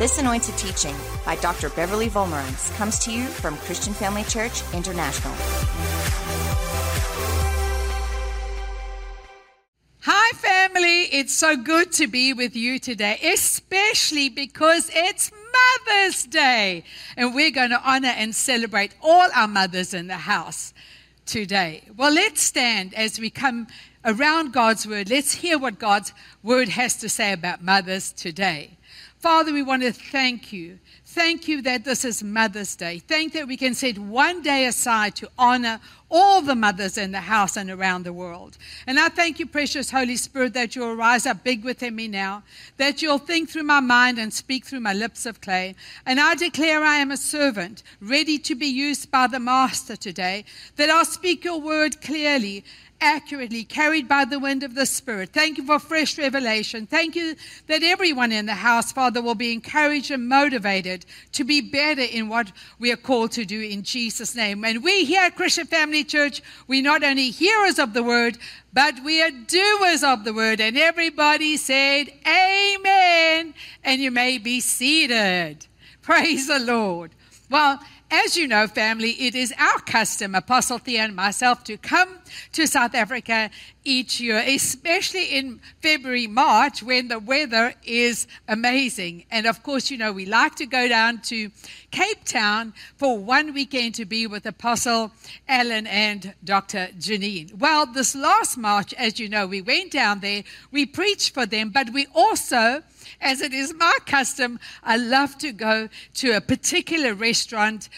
This anointed teaching by Dr. Beverly Wolmarans comes to you from Christian Family Church International. Hi, family. It's so good to be with you today, especially because it's Mother's Day. And we're going to honor and celebrate all our mothers in the house today. Well, let's stand as we come around God's word. Let's hear what God's word has to say about mothers today. Father, we want to thank you. Thank you that this is Mother's Day. Thank that we can set one day aside to honor all the mothers in the house and around the world. And I thank you, precious Holy Spirit, that you'll rise up big within me now, that you'll think through my mind and speak through my lips of clay. And I declare I am a servant, ready to be used by the Master today, that I'll speak your word clearly accurately, carried by the wind of the Spirit. Thank you for fresh revelation. Thank you that everyone in the house, Father, will be encouraged and motivated to be better in what we are called to do in Jesus' name. And we here at Christian Family Church, we not only hearers of the word, but we are doers of the word. And everybody said, Amen. And you may be seated. Praise the Lord. Well, as you know, family, it is our custom, Apostle Theo and myself, to come to South Africa each year, especially in February, March, when the weather is amazing. And of course, you know, we like to go down to Cape Town for one weekend to be with Apostle Alan and Dr. Janine. Well, this last March, as you know, we went down there, we preached for them, but we also as it is my custom, I love to go to a particular restaurant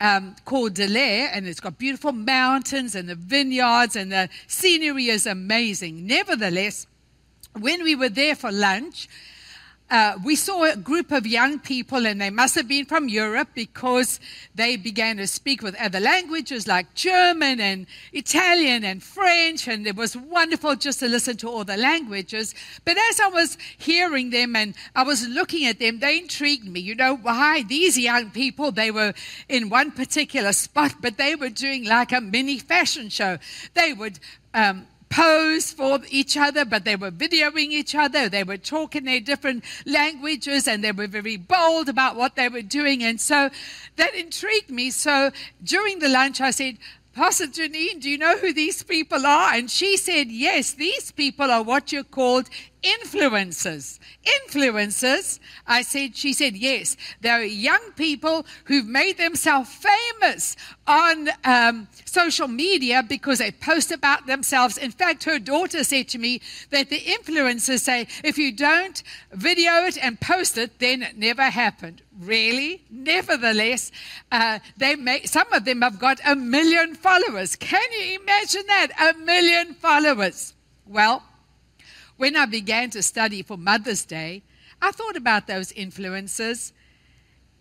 um, called Delaire, and it's got beautiful mountains and the vineyards, and the scenery is amazing. Nevertheless, when we were there for lunch, uh, we saw a group of young people, and they must have been from Europe because they began to speak with other languages like German and Italian and French, and it was wonderful just to listen to all the languages. But as I was hearing them and I was looking at them, they intrigued me. You know why? These young people, they were in one particular spot, but they were doing like a mini fashion show. They would um, pose for each other, but they were videoing each other. They were talking their different languages and they were very bold about what they were doing. And so that intrigued me. So during the lunch, I said, Pastor Janine, do you know who these people are? And she said, Yes, these people are what you're called influencers. Influencers? I said, She said, Yes. They're young people who've made themselves famous on um, social media because they post about themselves. In fact, her daughter said to me that the influencers say, If you don't video it and post it, then it never happened really. Nevertheless, uh, they may, some of them have got a million followers. Can you imagine that? A million followers. Well, when I began to study for Mother's Day, I thought about those influences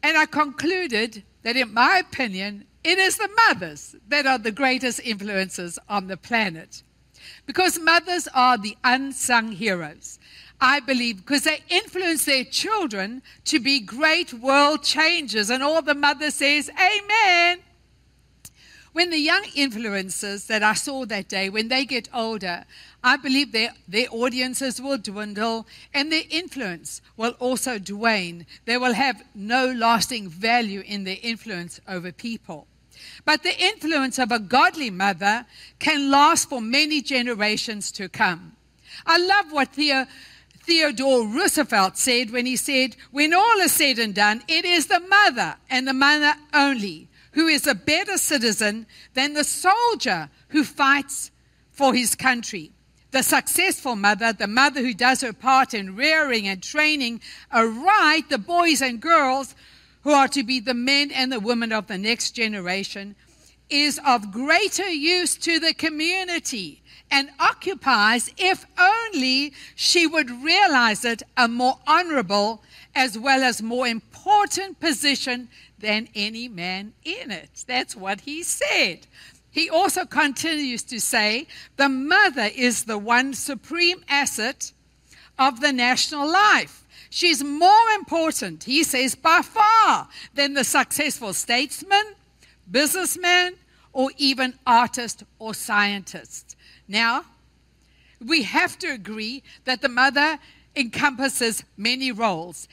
and I concluded that, in my opinion, it is the mothers that are the greatest influences on the planet. Because mothers are the unsung heroes. I believe, because they influence their children to be great world changers. And all the mother says, Amen. When the young influencers that I saw that day, when they get older, I believe their, their audiences will dwindle and their influence will also wane. They will have no lasting value in their influence over people. But the influence of a godly mother can last for many generations to come. I love what Theo Theodore Roosevelt said when he said, When all is said and done, it is the mother and the mother only who is a better citizen than the soldier who fights for his country. The successful mother, the mother who does her part in rearing and training aright the boys and girls who are to be the men and the women of the next generation, is of greater use to the community and occupies, if only she would realize it, a more honorable as well as more important position than any man in it. That's what he said. He also continues to say the mother is the one supreme asset of the national life. She's more important, he says, by far than the successful statesman, businessman, or even artist or scientist. Now, we have to agree that the mother encompasses many roles.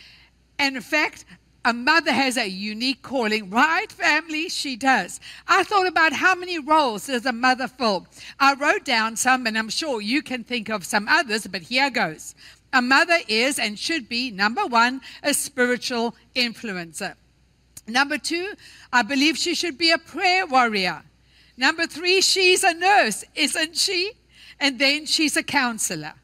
And in fact, a mother has a unique calling, right, family? She does. I thought about how many roles does a mother fill. I wrote down some, and I'm sure you can think of some others, but here goes. A mother is and should be, number one, a spiritual influencer. Number two, I believe she should be a prayer warrior. Number three, she's a nurse, isn't she? And then she's a counselor.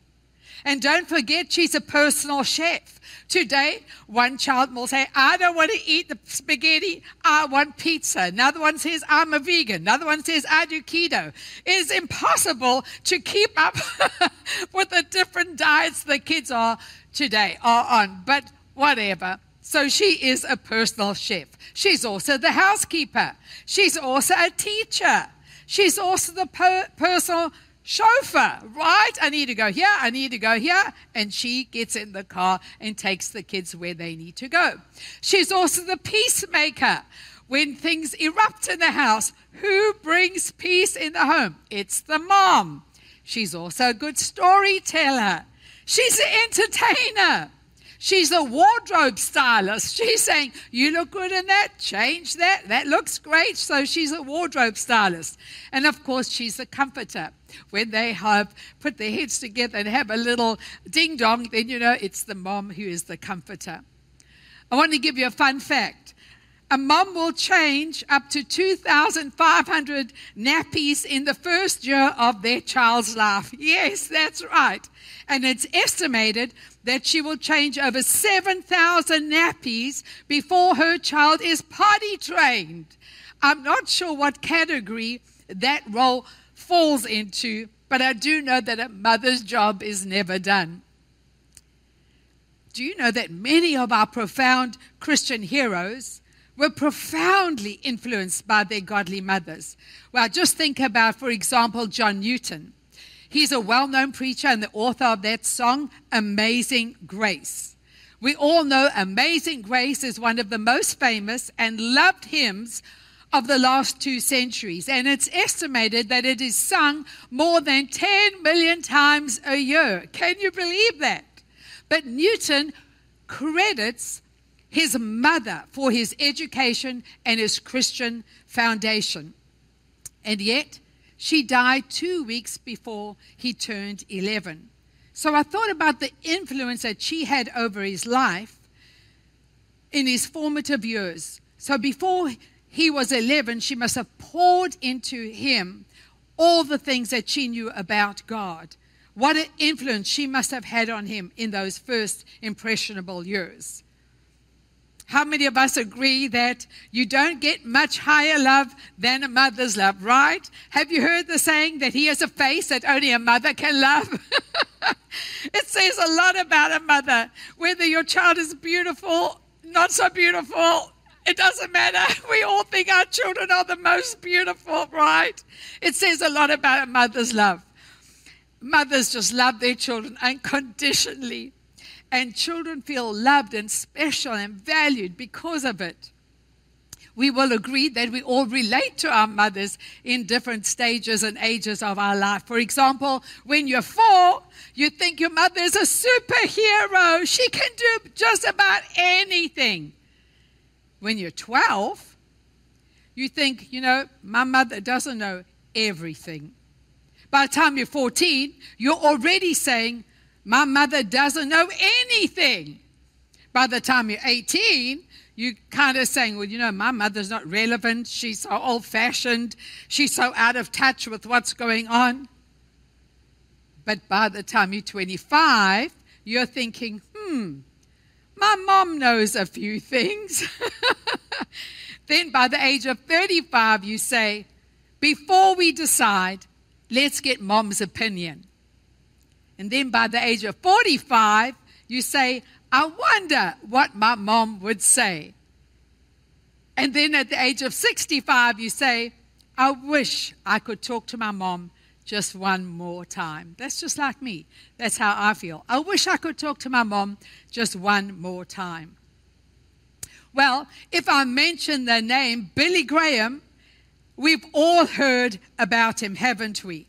And don't forget, she's a personal chef. Today, one child will say, I don't want to eat the spaghetti, I want pizza. Another one says, I'm a vegan. Another one says, I do keto. It is impossible to keep up with the different diets the kids are today are on. But whatever. So she is a personal chef. She's also the housekeeper. She's also a teacher. She's also the per- personal chauffeur, right? I need to go here, I need to go here. And she gets in the car and takes the kids where they need to go. She's also the peacemaker. When things erupt in the house, who brings peace in the home? It's the mom. She's also a good storyteller. She's an entertainer. She's a wardrobe stylist. She's saying, You look good in that, change that. That looks great. So she's a wardrobe stylist. And of course, she's a comforter. When they have put their heads together and have a little ding dong, then you know it's the mom who is the comforter. I want to give you a fun fact. A mom will change up to 2,500 nappies in the first year of their child's life. Yes, that's right. And it's estimated that she will change over 7,000 nappies before her child is potty trained. I'm not sure what category that role falls into, but I do know that a mother's job is never done. Do you know that many of our profound Christian heroes were profoundly influenced by their godly mothers? Well, just think about, for example, John Newton. He's a well known preacher and the author of that song, Amazing Grace. We all know Amazing Grace is one of the most famous and loved hymns of the last two centuries, and it's estimated that it is sung more than 10 million times a year. Can you believe that? But Newton credits his mother for his education and his Christian foundation. And yet, she died two weeks before he turned 11. So I thought about the influence that she had over his life in his formative years. So before he was 11, she must have poured into him all the things that she knew about God. What an influence she must have had on him in those first impressionable years. How many of us agree that you don't get much higher love than a mother's love, right? Have you heard the saying that he has a face that only a mother can love? it says a lot about a mother. Whether your child is beautiful, not so beautiful, it doesn't matter. We all think our children are the most beautiful, right? It says a lot about a mother's love. Mothers just love their children unconditionally and children feel loved and special and valued because of it. We will agree that we all relate to our mothers in different stages and ages of our life. For example, when you're four, you think your mother is a superhero. She can do just about anything. When you're 12, you think, you know, my mother doesn't know everything. By the time you're 14, you're already saying, my mother doesn't know anything. By the time you're 18, you kind of saying, well, you know, my mother's not relevant. She's so old fashioned. She's so out of touch with what's going on. But by the time you're 25, you're thinking, hmm, my mom knows a few things. then by the age of 35, you say, before we decide, let's get mom's opinion. And then by the age of 45, you say, I wonder what my mom would say. And then at the age of 65, you say, I wish I could talk to my mom just one more time. That's just like me. That's how I feel. I wish I could talk to my mom just one more time. Well, if I mention the name Billy Graham, we've all heard about him, haven't we?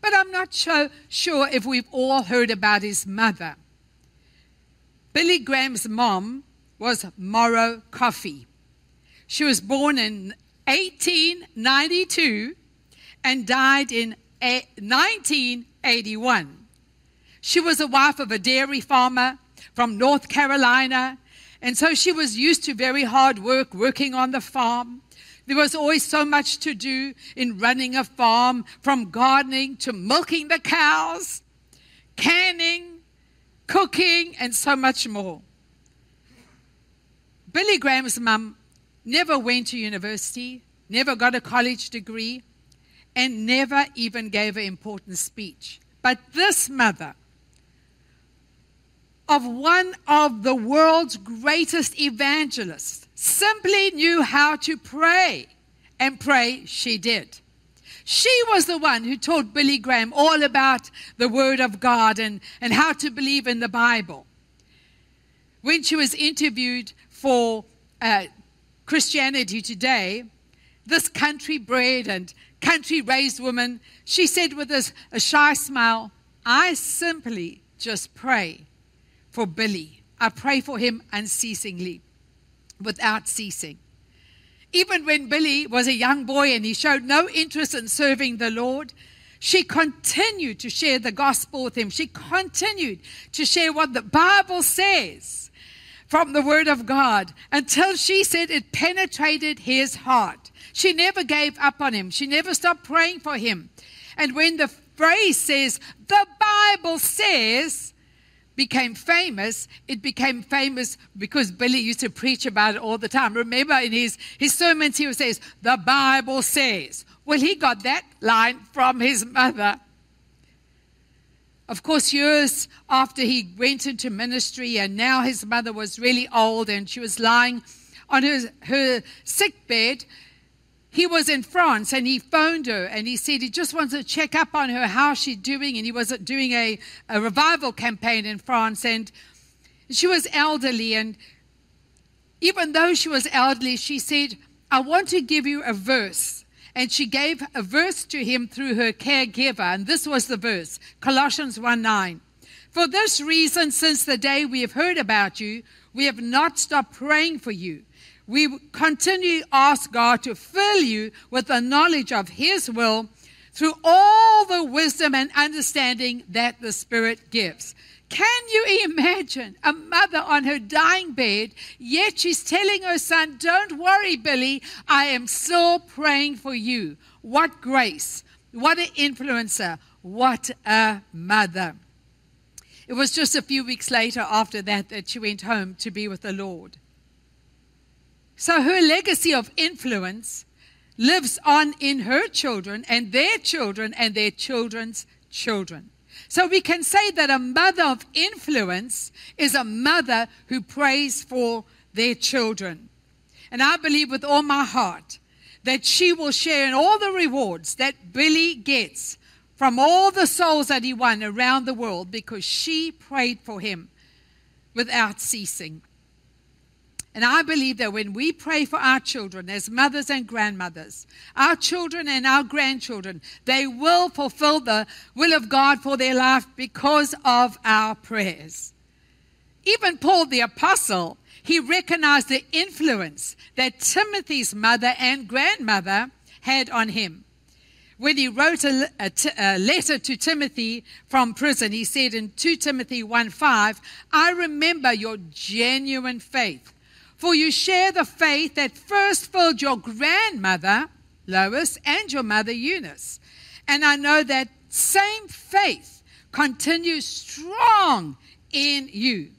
But I'm not sure if we've all heard about his mother. Billy Graham's mom was Morrow Coffey. She was born in 1892 and died in 1981. She was a wife of a dairy farmer from North Carolina, and so she was used to very hard work, working on the farm. There was always so much to do in running a farm, from gardening to milking the cows, canning, cooking, and so much more. Billy Graham's mum never went to university, never got a college degree, and never even gave an important speech. But this mother of one of the world's greatest evangelists simply knew how to pray, and pray she did. She was the one who taught Billy Graham all about the Word of God and, and how to believe in the Bible. When she was interviewed for uh, Christianity Today, this country bred and country raised woman, she said with a, a shy smile, I simply just pray for Billy. I pray for him unceasingly, without ceasing. Even when Billy was a young boy and he showed no interest in serving the Lord, she continued to share the gospel with him. She continued to share what the Bible says from the Word of God until she said it penetrated his heart. She never gave up on him, she never stopped praying for him. And when the phrase says, the Bible says, became famous, it became famous because Billy used to preach about it all the time. Remember in his, his sermons, he would say, The Bible says. Well, he got that line from his mother. Of course, years after he went into ministry, and now his mother was really old and she was lying on her, her sick bed, he was in France and he phoned her and he said he just wanted to check up on her, how she's doing. And he was doing a, a revival campaign in France. And she was elderly. And even though she was elderly, she said, I want to give you a verse and she gave a verse to him through her caregiver. And this was the verse Colossians 1 9. For this reason, since the day we have heard about you, we have not stopped praying for you. We continue to ask God to fill you with the knowledge of His will through all the wisdom and understanding that the Spirit gives. Can you imagine a mother on her dying bed, yet she's telling her son, Don't worry, Billy, I am still praying for you. What grace! What an influencer! What a mother! It was just a few weeks later after that that she went home to be with the Lord. So her legacy of influence lives on in her children and their children and their children's children. So we can say that a mother of influence is a mother who prays for their children. And I believe with all my heart that she will share in all the rewards that Billy gets from all the souls that he won around the world because she prayed for him without ceasing. And I believe that when we pray for our children as mothers and grandmothers, our children and our grandchildren, they will fulfill the will of God for their life because of our prayers. Even Paul the Apostle, he recognized the influence that Timothy's mother and grandmother had on him. When he wrote a, letter to Timothy from prison, he said in 2 Timothy 1 5, I remember your genuine faith for you share the faith that first filled your grandmother, Lois, and your mother, Eunice. And I know that same faith continues strong in you.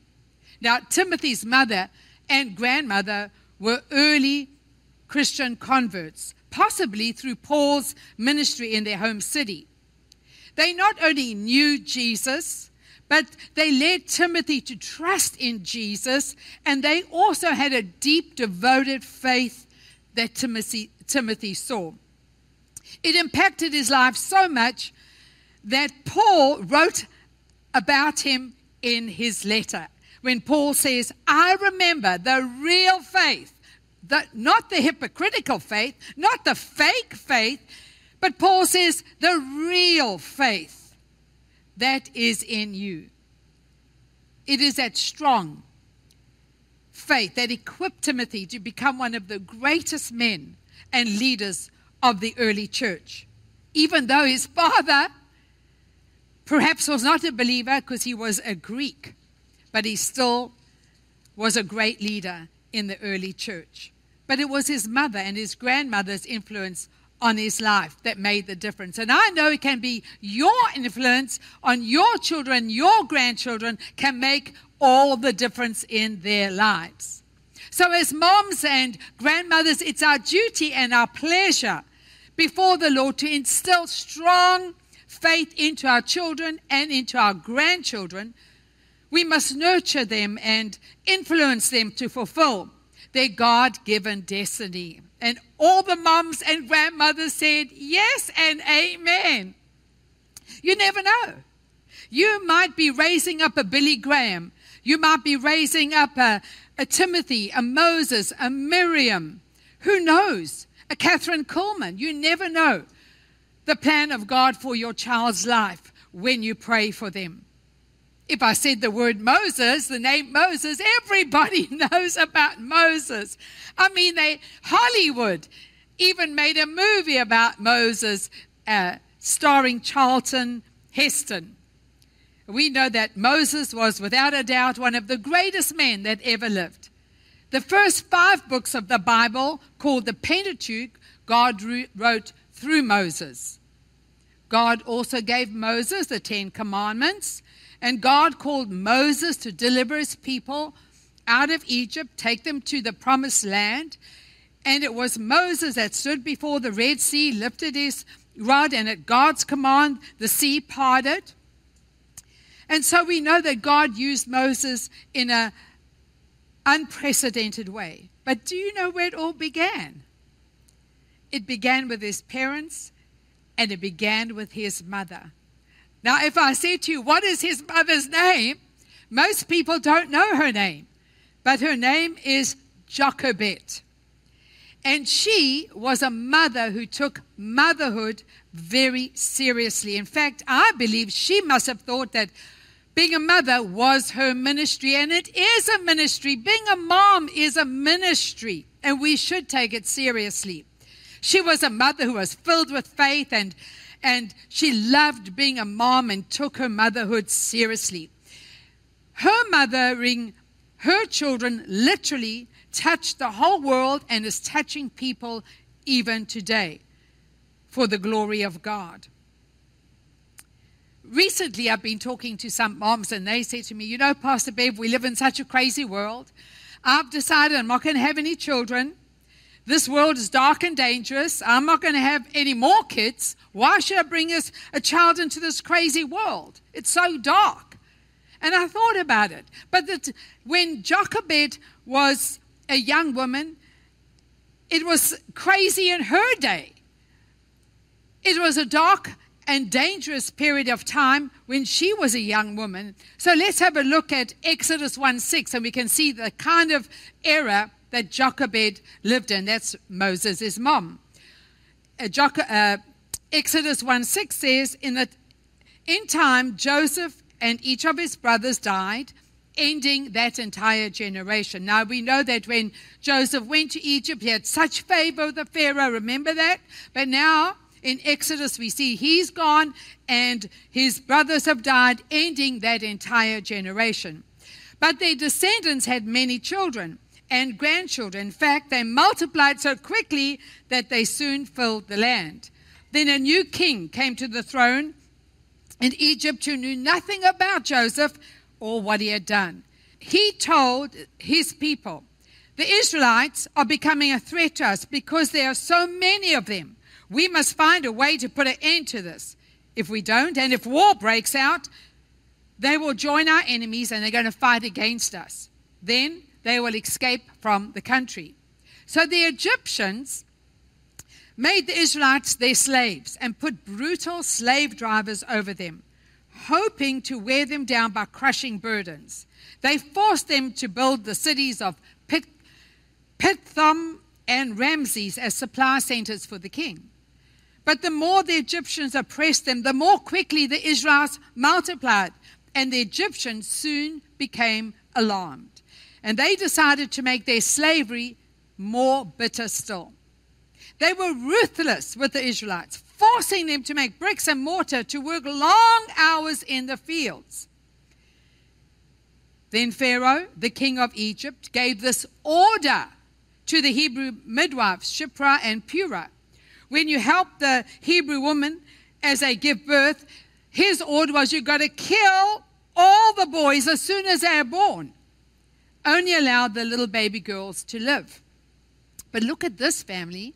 Now, Timothy's mother and grandmother were early Christian converts, possibly through Paul's ministry in their home city. They not only knew Jesus, but they led Timothy to trust in Jesus, and they also had a deep, devoted faith that Timothy, Timothy saw. It impacted his life so much that Paul wrote about him in his letter. When Paul says, I remember the real faith, the, not the hypocritical faith, not the fake faith, but Paul says the real faith that is in you. It is that strong faith that equipped Timothy to become one of the greatest men and leaders of the early church. Even though his father perhaps was not a believer because he was a Greek, but he still was a great leader in the early church. But it was his mother and his grandmother's influence on his life that made the difference. And I know it can be your influence on your children, your grandchildren, can make all the difference in their lives. So, as moms and grandmothers, it's our duty and our pleasure before the Lord to instill strong faith into our children and into our grandchildren. We must nurture them and influence them to fulfill their God given destiny. All the mums and grandmothers said, Yes and amen. You never know. You might be raising up a Billy Graham. You might be raising up a, a Timothy, a Moses, a Miriam. Who knows? A Kathryn Kuhlman. You never know the plan of God for your child's life when you pray for them. If I said the word Moses, the name Moses, everybody knows about Moses. I mean, they Hollywood even made a movie about Moses, uh, starring Charlton Heston. We know that Moses was without a doubt one of the greatest men that ever lived. The first five books of the Bible, called the Pentateuch, God wrote through Moses. God also gave Moses the Ten Commandments and God called Moses to deliver his people out of Egypt, take them to the promised land. And it was Moses that stood before the Red Sea, lifted his rod, and at God's command, the sea parted. And so we know that God used Moses in an unprecedented way. But do you know where it all began? It began with his parents, and it began with his mother. Now, if I say to you, what is his mother's name? Most people don't know her name, but her name is Jochebed. And she was a mother who took motherhood very seriously. In fact, I believe she must have thought that being a mother was her ministry, and it is a ministry. Being a mom is a ministry, and we should take it seriously. She was a mother who was filled with faith and and she loved being a mom and took her motherhood seriously. Her mothering her children literally touched the whole world and is touching people even today for the glory of God. Recently, I've been talking to some moms, and they say to me, You know, Pastor Bev, we live in such a crazy world. I've decided I'm not going to have any children. This world is dark and dangerous. I'm not going to have any more kids. Why should I bring us a child into this crazy world? It's so dark. And I thought about it. But that when Jochebed was a young woman, it was crazy in her day. It was a dark and dangerous period of time when she was a young woman. So let's have a look at Exodus 1 6, and we can see the kind of era that Jochebed lived in. That's Moses' mom. Uh, uh, Exodus 1 6 says, in, the, in time, Joseph and each of his brothers died, ending that entire generation. Now, we know that when Joseph went to Egypt, he had such favor with the Pharaoh. Remember that? But now, in Exodus, we see he's gone and his brothers have died, ending that entire generation. But their descendants had many children and grandchildren. In fact, they multiplied so quickly that they soon filled the land. Then a new king came to the throne in Egypt who knew nothing about Joseph or what he had done. He told his people, The Israelites are becoming a threat to us because there are so many of them. We must find a way to put an end to this. If we don't, and if war breaks out, they will join our enemies and they're going to fight against us. Then they will escape from the country. So the Egyptians made the Israelites their slaves and put brutal slave drivers over them, hoping to wear them down by crushing burdens. They forced them to build the cities of Pit, Pithom and Ramses as supply centers for the king. But the more the Egyptians oppressed them, the more quickly the Israelites multiplied, and the Egyptians soon became alarmed. And they decided to make their slavery more bitter still. They were ruthless with the Israelites, forcing them to make bricks and mortar to work long hours in the fields. Then Pharaoh, the king of Egypt, gave this order to the Hebrew midwives, Shiphrah and Puah. When you help the Hebrew woman as they give birth, his order was you've got to kill all the boys as soon as they are born. Only allowed the little baby girls to live. But look at this family.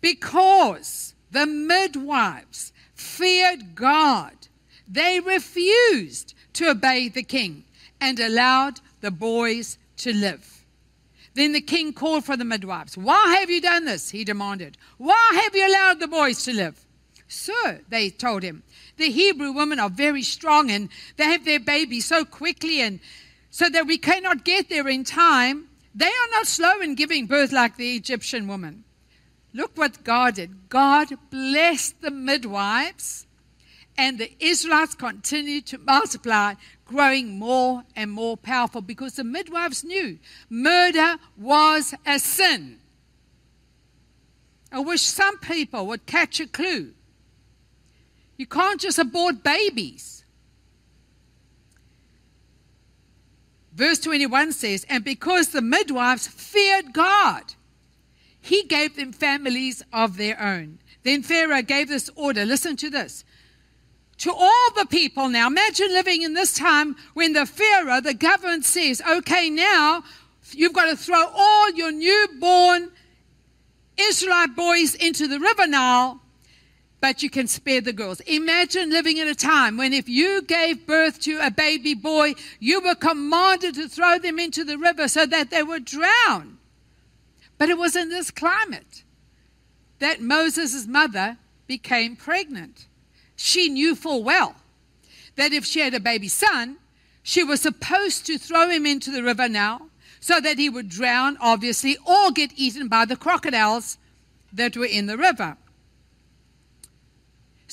Because the midwives feared God, they refused to obey the king and allowed the boys to live. Then the king called for the midwives. Why have you done this? He demanded. Why have you allowed the boys to live? Sir, they told him, the Hebrew women are very strong and they have their babies so quickly and so that we cannot get there in time. They are not slow in giving birth like the Egyptian woman. Look what God did. God blessed the midwives, and the Israelites continued to multiply, growing more and more powerful because the midwives knew murder was a sin. I wish some people would catch a clue. You can't just abort babies. Verse 21 says, And because the midwives feared God, he gave them families of their own. Then Pharaoh gave this order. Listen to this. To all the people now, imagine living in this time when the Pharaoh, the government says, okay, now you've got to throw all your newborn Israelite boys into the river Nile but you can spare the girls. Imagine living in a time when if you gave birth to a baby boy, you were commanded to throw them into the river so that they would drown. But it was in this climate that Moses' mother became pregnant. She knew full well that if she had a baby son, she was supposed to throw him into the river now so that he would drown, obviously, or get eaten by the crocodiles that were in the river.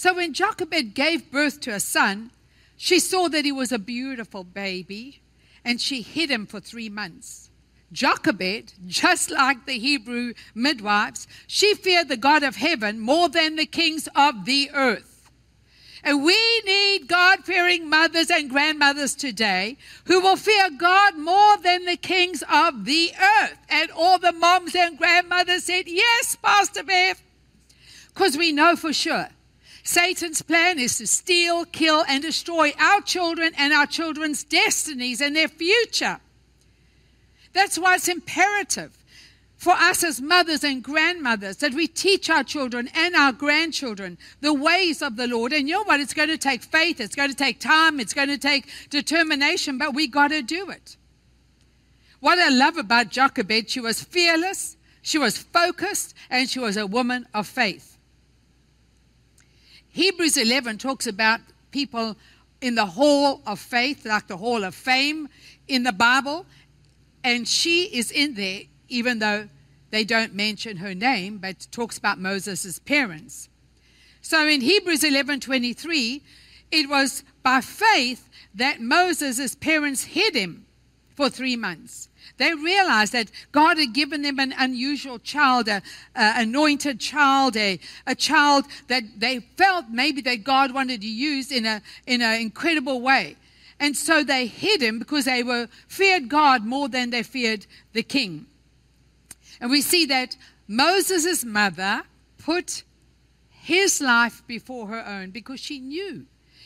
So when Jochebed gave birth to a son, she saw that he was a beautiful baby and she hid him for three months. Jochebed, just like the Hebrew midwives, she feared the God of heaven more than the kings of the earth. And we need God fearing mothers and grandmothers today who will fear God more than the kings of the earth. And all the moms and grandmothers said, Yes, Pastor Bev. Because we know for sure Satan's plan is to steal, kill, and destroy our children and our children's destinies and their future. That's why it's imperative for us as mothers and grandmothers that we teach our children and our grandchildren the ways of the Lord. And you know what? It's going to take faith, it's going to take time, it's going to take determination, but we got to do it. What I love about Jochebed, she was fearless, she was focused, and she was a woman of faith. Hebrews 11 talks about people in the hall of faith, like the hall of fame in the Bible, and she is in there, even though they don't mention her name, but talks about Moses' parents. So in Hebrews 11:23, it was by faith that Moses' parents hid him for three months. They realized that God had given them an unusual child, an anointed child, a, a child that they felt maybe that God wanted to use in an in a incredible way. And so they hid him because they were feared God more than they feared the king. And we see that Moses' mother put his life before her own because she knew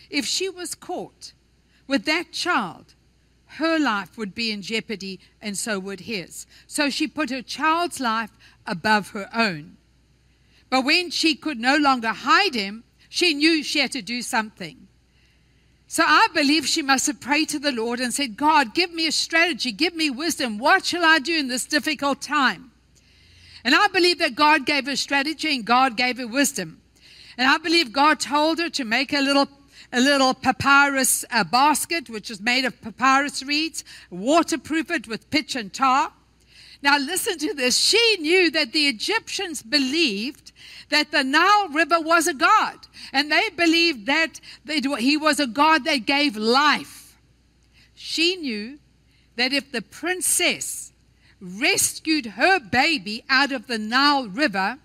if she was caught with that child, her life would be in jeopardy, and so would his. So she put her child's life above her own. But when she could no longer hide him, she knew she had to do something. So I believe she must have prayed to the Lord and said, God, give me a strategy, give me wisdom. What shall I do in this difficult time? And I believe that God gave her strategy and God gave her wisdom. And I believe God told her to make a little a little papyrus uh, basket, which is made of papyrus reeds, waterproof it with pitch and tar. Now, listen to this. She knew that the Egyptians believed that the Nile River was a god, and they believed that he was a god that gave life. She knew that if the princess rescued her baby out of the Nile River,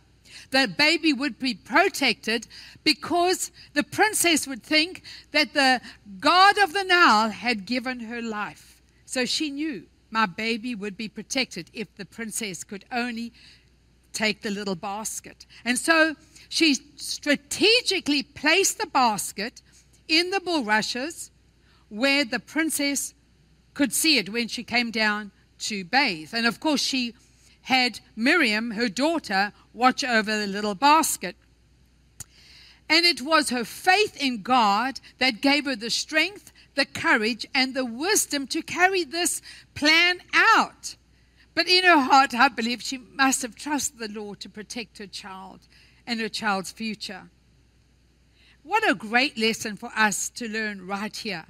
the baby would be protected because the princess would think that the god of the Nile had given her life. So she knew my baby would be protected if the princess could only take the little basket. And so she strategically placed the basket in the bulrushes where the princess could see it when she came down to bathe. And of course, she had Miriam, her daughter, watch over the little basket. And it was her faith in God that gave her the strength, the courage, and the wisdom to carry this plan out. But in her heart, I believe she must have trusted the Lord to protect her child and her child's future. What a great lesson for us to learn right here.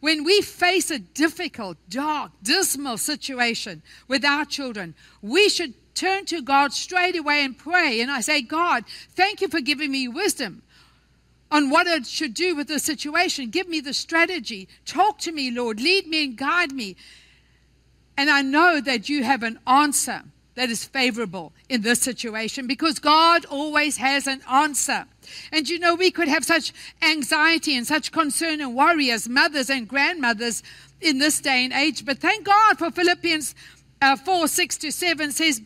When we face a difficult, dark, dismal situation with our children, we should turn to God straight away and pray. And I say, God, thank you for giving me wisdom on what I should do with the situation. Give me the strategy. Talk to me, Lord. Lead me and guide me. And I know that you have an answer that is favorable in this situation because God always has an answer. And you know, we could have such anxiety and such concern and worry as mothers and grandmothers in this day and age. But thank God for Philippians uh, 4 6 to 7 says,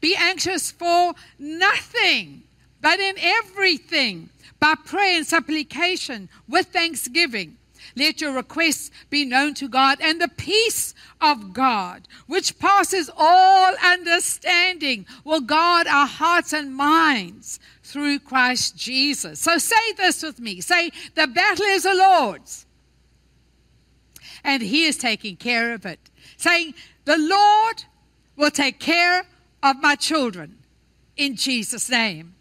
Be anxious for nothing, but in everything, by prayer and supplication, with thanksgiving. Let your requests be known to God, and the peace of God, which passes all understanding, will guard our hearts and minds through Christ Jesus. So say this with me say, The battle is the Lord's, and He is taking care of it. Saying, The Lord will take care of my children in Jesus' name.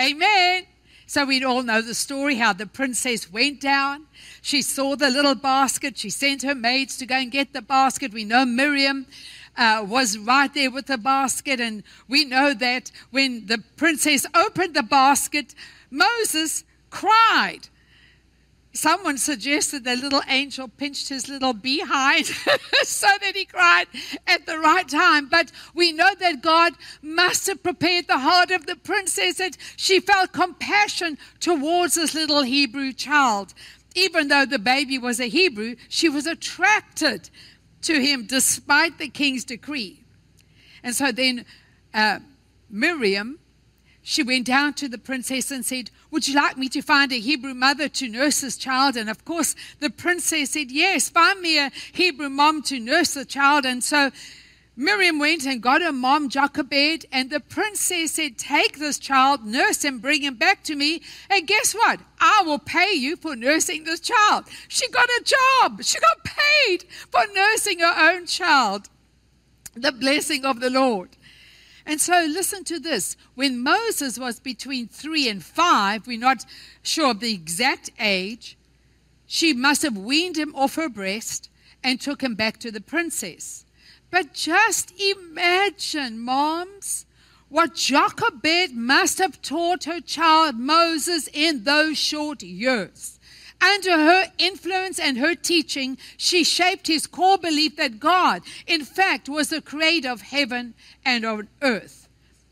Amen. So we all know the story how the princess went down. She saw the little basket. She sent her maids to go and get the basket. We know Miriam uh, was right there with the basket. And we know that when the princess opened the basket, Moses cried someone suggested the little angel pinched his little behind so that he cried at the right time. But we know that God must have prepared the heart of the princess that she felt compassion towards this little Hebrew child. Even though the baby was a Hebrew, she was attracted to him despite the king's decree. And so then uh, Miriam she went down to the princess and said, Would you like me to find a Hebrew mother to nurse this child? And of course, the princess said, Yes, find me a Hebrew mom to nurse the child. And so Miriam went and got her mom Jochebed, and the princess said, Take this child, nurse him, bring him back to me. And guess what? I will pay you for nursing this child. She got a job, she got paid for nursing her own child. The blessing of the Lord. And so, listen to this. When Moses was between three and five, we're not sure of the exact age, she must have weaned him off her breast and took him back to the princess. But just imagine, moms, what Jochebed must have taught her child Moses in those short years. Under her influence and her teaching, she shaped his core belief that God, in fact, was the creator of heaven and of earth.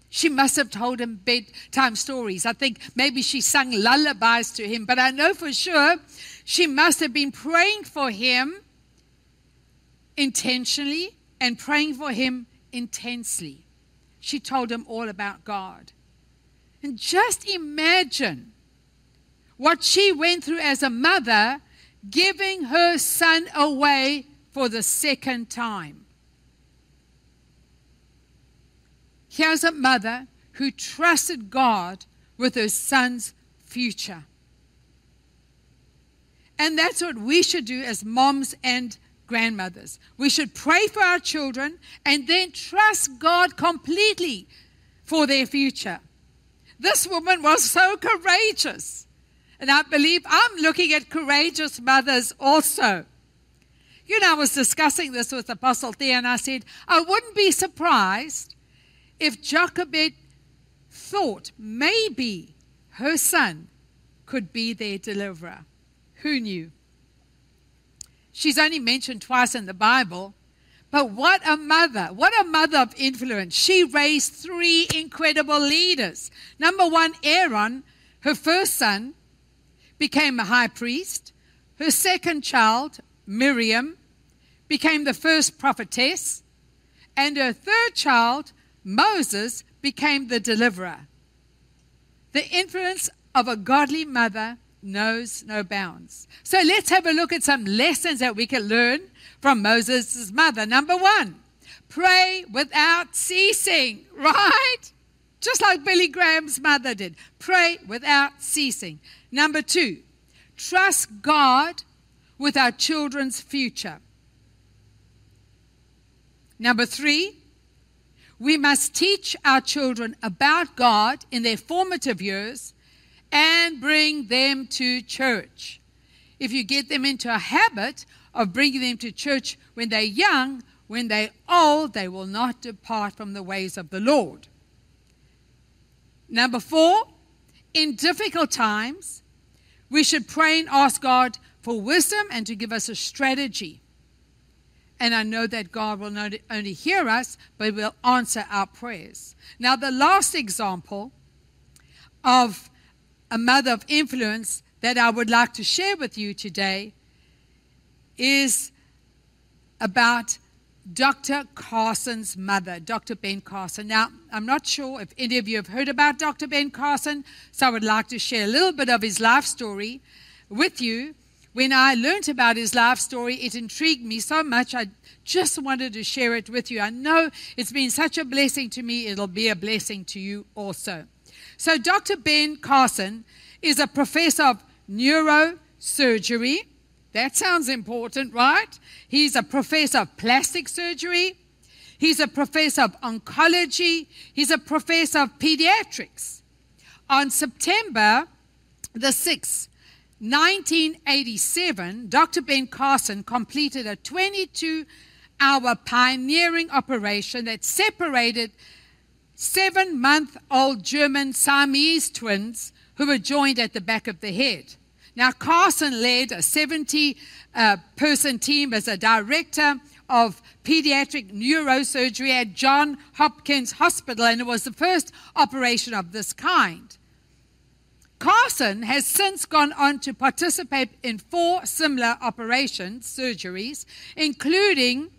She must have told him bedtime stories. I think maybe she sang lullabies to him, but I know for sure she must have been praying for him intentionally and praying for him intensely. She told him all about God. And just imagine what she went through as a mother, giving her son away for the second time. Here's a mother who trusted God with her son's future. And that's what we should do as moms and grandmothers. We should pray for our children and then trust God completely for their future. This woman was so courageous. And I believe I'm looking at courageous mothers also. You know, I was discussing this with Apostle Theo, and I said, I wouldn't be surprised if Jochebed thought maybe her son could be their deliverer. Who knew? She's only mentioned twice in the Bible. But what a mother. What a mother of influence. She raised three incredible leaders. Number one, Aaron, her first son, became a high priest. Her second child, Miriam, became the first prophetess. And her third child, Moses, became the deliverer. The influence of a godly mother knows no bounds. So let's have a look at some lessons that we can learn from Moses' mother. Number one, pray without ceasing, right? Just like Billy Graham's mother did. Pray without ceasing. Number two, trust God with our children's future. Number three, we must teach our children about God in their formative years and bring them to church. If you get them into a habit of bringing them to church when they're young, when they're old, they will not depart from the ways of the Lord. Number four, in difficult times, we should pray and ask God for wisdom and to give us a strategy. And I know that God will not only hear us, but will answer our prayers. Now, the last example of a mother of influence that I would like to share with you today is about Dr. Carson's mother, Dr. Ben Carson. Now, I'm not sure if any of you have heard about Dr. Ben Carson, so I would like to share a little bit of his life story with you. When I learned about his life story, it intrigued me so much. I just wanted to share it with you. I know it's been such a blessing to me, it'll be a blessing to you also. So, Dr. Ben Carson is a professor of neurosurgery that sounds important, right? He's a professor of plastic surgery. He's a professor of oncology. He's a professor of pediatrics. On September the 6th, 1987, Dr. Ben Carson completed a 22 hour pioneering operation that separated seven month old German Siamese twins who were joined at the back of the head. Now, Carson led a 70 uh, person team as a director of pediatric neurosurgery at John Hopkins Hospital, and it was the first operation of this kind. Carson has since gone on to participate in four similar operations, surgeries, including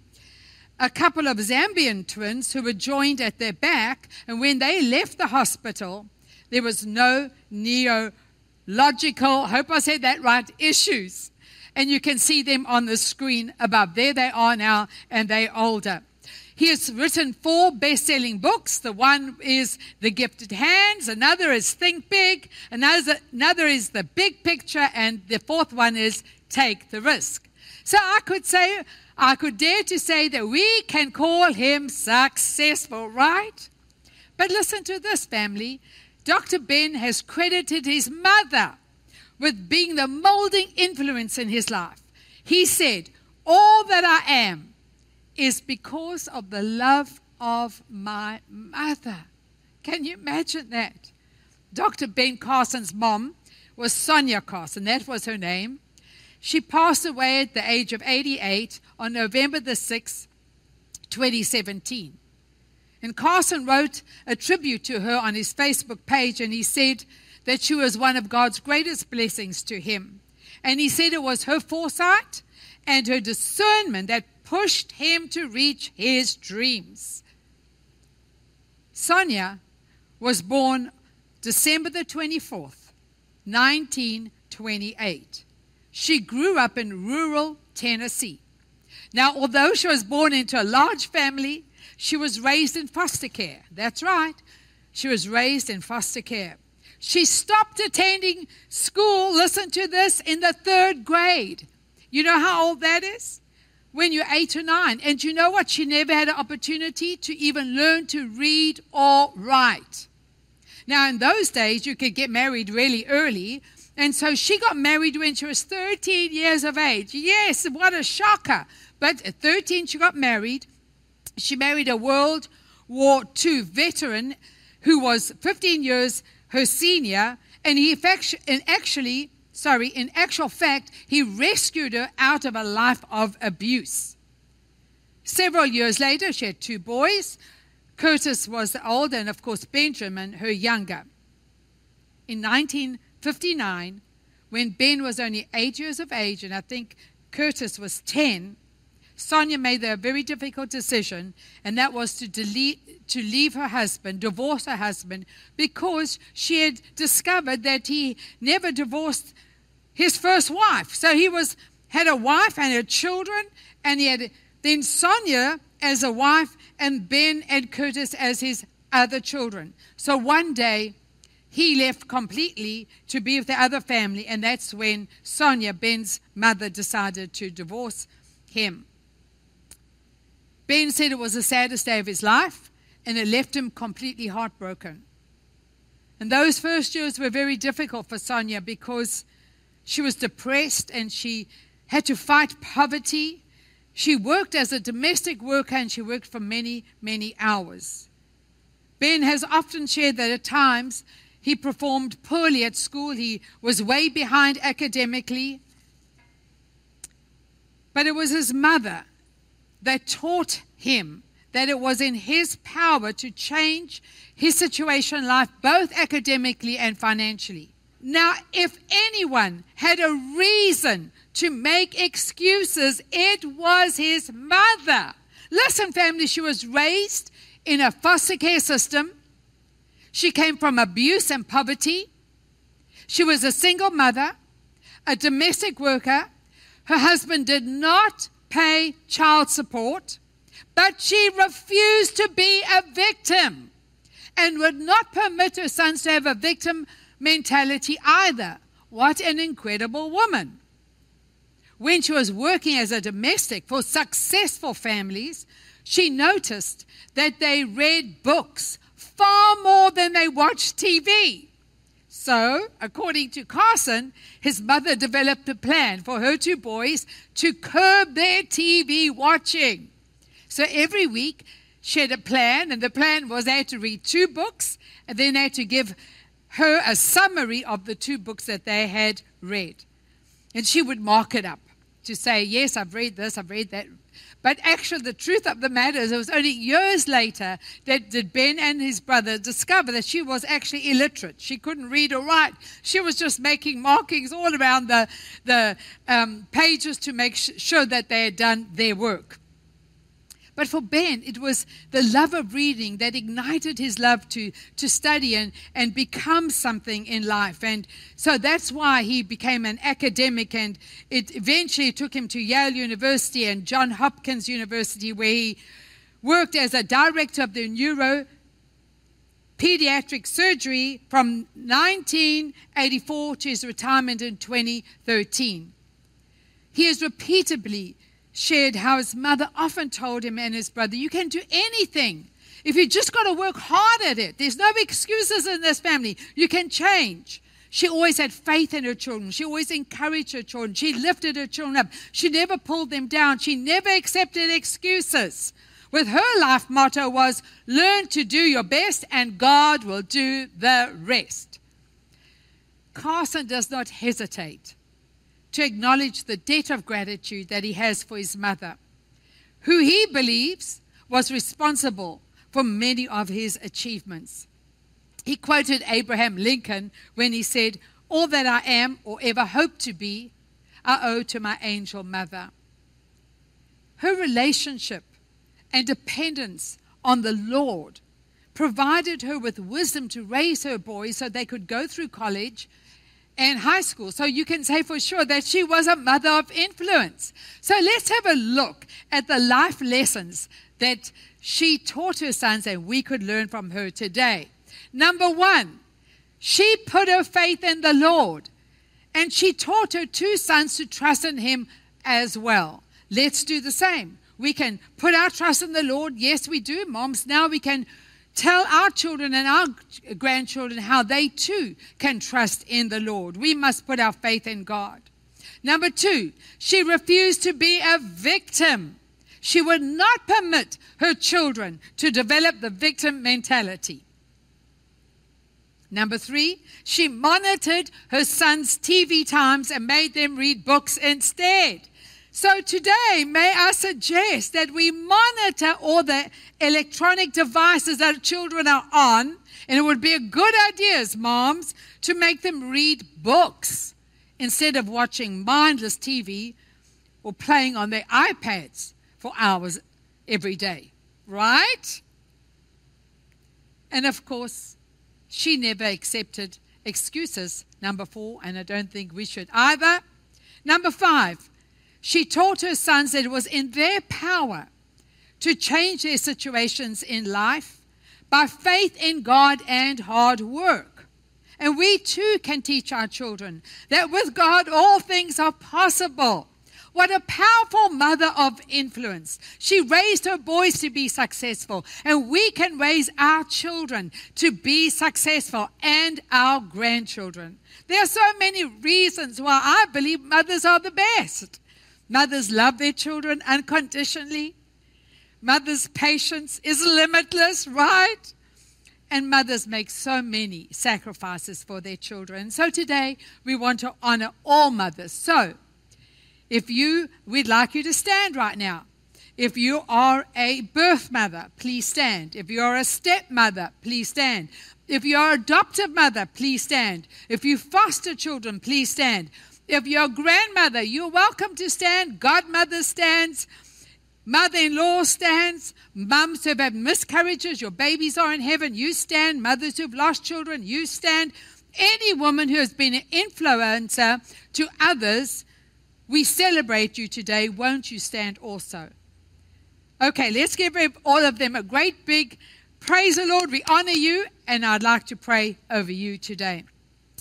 a couple of Zambian twins who were joined at their back, and when they left the hospital, there was no neo logical, hope I said that right, issues. And you can see them on the screen above. There they are now, and they're older. He has written four best selling books. The one is The Gifted Hands, another is Think Big, another, another is The Big Picture, and the fourth one is Take the Risk. So I could say, I could dare to say that we can call him successful, right? But listen to this, family. Dr. Ben has credited his mother with being the molding influence in his life. He said, All that I am is because of the love of my mother. Can you imagine that? Dr. Ben Carson's mom was Sonia Carson, that was her name. She passed away at the age of 88 on November the 6th, 2017. And Carson wrote a tribute to her on his Facebook page, and he said that she was one of God's greatest blessings to him. And he said it was her foresight and her discernment that pushed him to reach his dreams. Sonia was born December the 24th, 1928. She grew up in rural Tennessee. Now, although she was born into a large family, she was raised in foster care. That's right. She was raised in foster care. She stopped attending school, listen to this, in the third grade. You know how old that is? When you're eight or nine. And you know what? She never had an opportunity to even learn to read or write. Now, in those days, you could get married really early. And so she got married when she was 13 years of age. Yes, what a shocker. But at 13, she got married. She married a World War II veteran who was 15 years her senior, and he and actually sorry, in actual fact, he rescued her out of a life of abuse. Several years later, she had two boys. Curtis was the older, and of course, Benjamin, her younger. In 1959, when Ben was only eight years of age, and I think Curtis was 10, Sonia made a very difficult decision, and that was to, delete, to leave her husband, divorce her husband, because she had discovered that he never divorced his first wife. So he was had a wife and had children, and he had then Sonia as a wife, and Ben and Curtis as his other children. So one day, he left completely to be with the other family, and that's when Sonia, Ben's mother, decided to divorce him. Ben said it was the saddest day of his life, and it left him completely heartbroken. And those first years were very difficult for Sonia because she was depressed and she had to fight poverty. She worked as a domestic worker and she worked for many, many hours. Ben has often shared that at times he performed poorly at school. He was way behind academically. But it was his mother that taught him that it was in his power to change his situation in life, both academically and financially. Now, if anyone had a reason to make excuses, it was his mother. Listen, family, she was raised in a foster care system she came from abuse and poverty. She was a single mother, a domestic worker. Her husband did not pay child support, but she refused to be a victim and would not permit her sons to have a victim mentality either. What an incredible woman. When she was working as a domestic for successful families, she noticed that they read books far more than they watched TV. So, according to Carson, his mother developed a plan for her two boys to curb their TV watching. So every week, she had a plan, and the plan was they had to read two books, and then they had to give her a summary of the two books that they had read. And she would mark it up to say, Yes, I've read this, I've read that, but actually, the truth of the matter is, it was only years later that did Ben and his brother discover that she was actually illiterate. She couldn't read or write. She was just making markings all around the, the um, pages to make sure that they had done their work. But for Ben, it was the love of reading that ignited his love to, to study and, and become something in life. And so that's why he became an academic. And it eventually took him to Yale University and John Hopkins University, where he worked as a director of the neuro pediatric surgery from 1984 to his retirement in 2013. He has repeatedly shared how his mother often told him and his brother, You can do anything. If you just got to work hard at it, there's no excuses in this family. You can change. She always had faith in her children. She always encouraged her children. She lifted her children up. She never pulled them down. She never accepted excuses. With her life motto was learn to do your best and God will do the rest. Carson does not hesitate to acknowledge the debt of gratitude that he has for his mother, who he believes was responsible for many of his achievements. He quoted Abraham Lincoln when he said, All that I am or ever hope to be, I owe to my angel mother. Her relationship and dependence on the Lord provided her with wisdom to raise her boys so they could go through college and high school. So you can say for sure that she was a mother of influence. So let's have a look at the life lessons that she taught her sons and we could learn from her today. Number one, she put her faith in the Lord and she taught her two sons to trust in Him as well. Let's do the same. We can put our trust in the Lord. Yes, we do. Moms, now we can tell our children and our grandchildren how they too can trust in the Lord. We must put our faith in God. Number two, she refused to be a victim. She would not permit her children to develop the victim mentality. Number three, she monitored her son's TV times and made them read books instead. So today, may I suggest that we monitor all the electronic devices that children are on, and it would be a good idea as moms to make them read books instead of watching mindless TV or playing on their iPads for hours every day, right? And of course, she never accepted excuses, number four, and I don't think we should either. Number five, she taught her sons that it was in their power to change their situations in life by faith in God and hard work. And we too can teach our children that with God all things are possible. What a powerful mother of influence. She raised her boys to be successful, and we can raise our children to be successful and our grandchildren. There are so many reasons why I believe mothers are the best. Mothers love their children unconditionally. Mothers' patience is limitless, right? And mothers make so many sacrifices for their children. So today we want to honor all mothers. So if you, we'd like you to stand right now. If you are a birth mother, please stand. If you are a stepmother, please stand. If you are adoptive mother, please stand. If you foster children, please stand. If you're grandmother, you're welcome to stand. Godmother stands. Mother in law stands. Mums who've had miscarriages, your babies are in heaven, you stand. Mothers who've lost children, you stand. Any woman who has been an influencer to others, we celebrate you today. Won't you stand also? Okay, let's give all of them a great big praise the Lord. We honor you, and I'd like to pray over you today.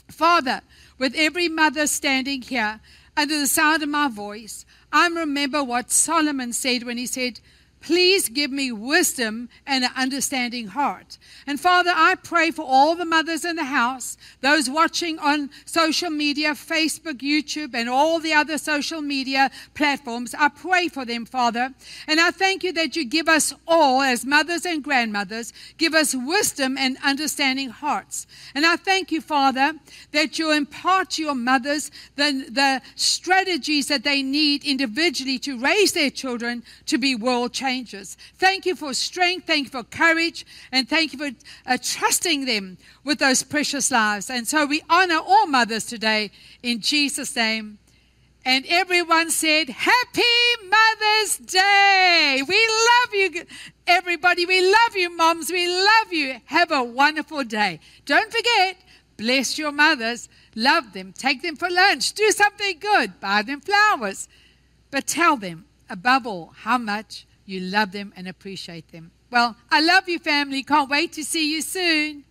Father, with every mother standing here under the sound of my voice, I remember what Solomon said when he said, Please give me wisdom and an understanding heart. And Father, I pray for all the mothers in the house, those watching on social media, Facebook, YouTube, and all the other social media platforms. I pray for them, Father. And I thank you that you give us all, as mothers and grandmothers, give us wisdom and understanding hearts. And I thank you, Father, that you impart to your mothers the, the strategies that they need individually to raise their children to be world changers Thank you for strength. Thank you for courage. And thank you for uh, trusting them with those precious lives. And so we honor all mothers today in Jesus' name. And everyone said, Happy Mother's Day. We love you, everybody. We love you, moms. We love you. Have a wonderful day. Don't forget, bless your mothers. Love them. Take them for lunch. Do something good. Buy them flowers. But tell them, above all, how much you love them and appreciate them. Well, I love you, family. Can't wait to see you soon.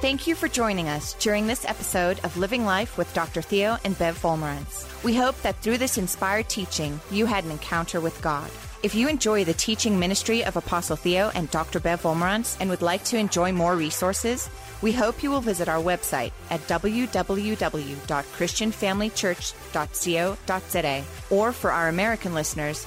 Thank you for joining us during this episode of Living Life with Dr. Theo and Bev Wolmarans. We hope that through this inspired teaching, you had an encounter with God. If you enjoy the teaching ministry of Apostle Theo and Dr. Bev Wolmarans and would like to enjoy more resources, we hope you will visit our website at www.christianfamilychurch.co.za or for our American listeners,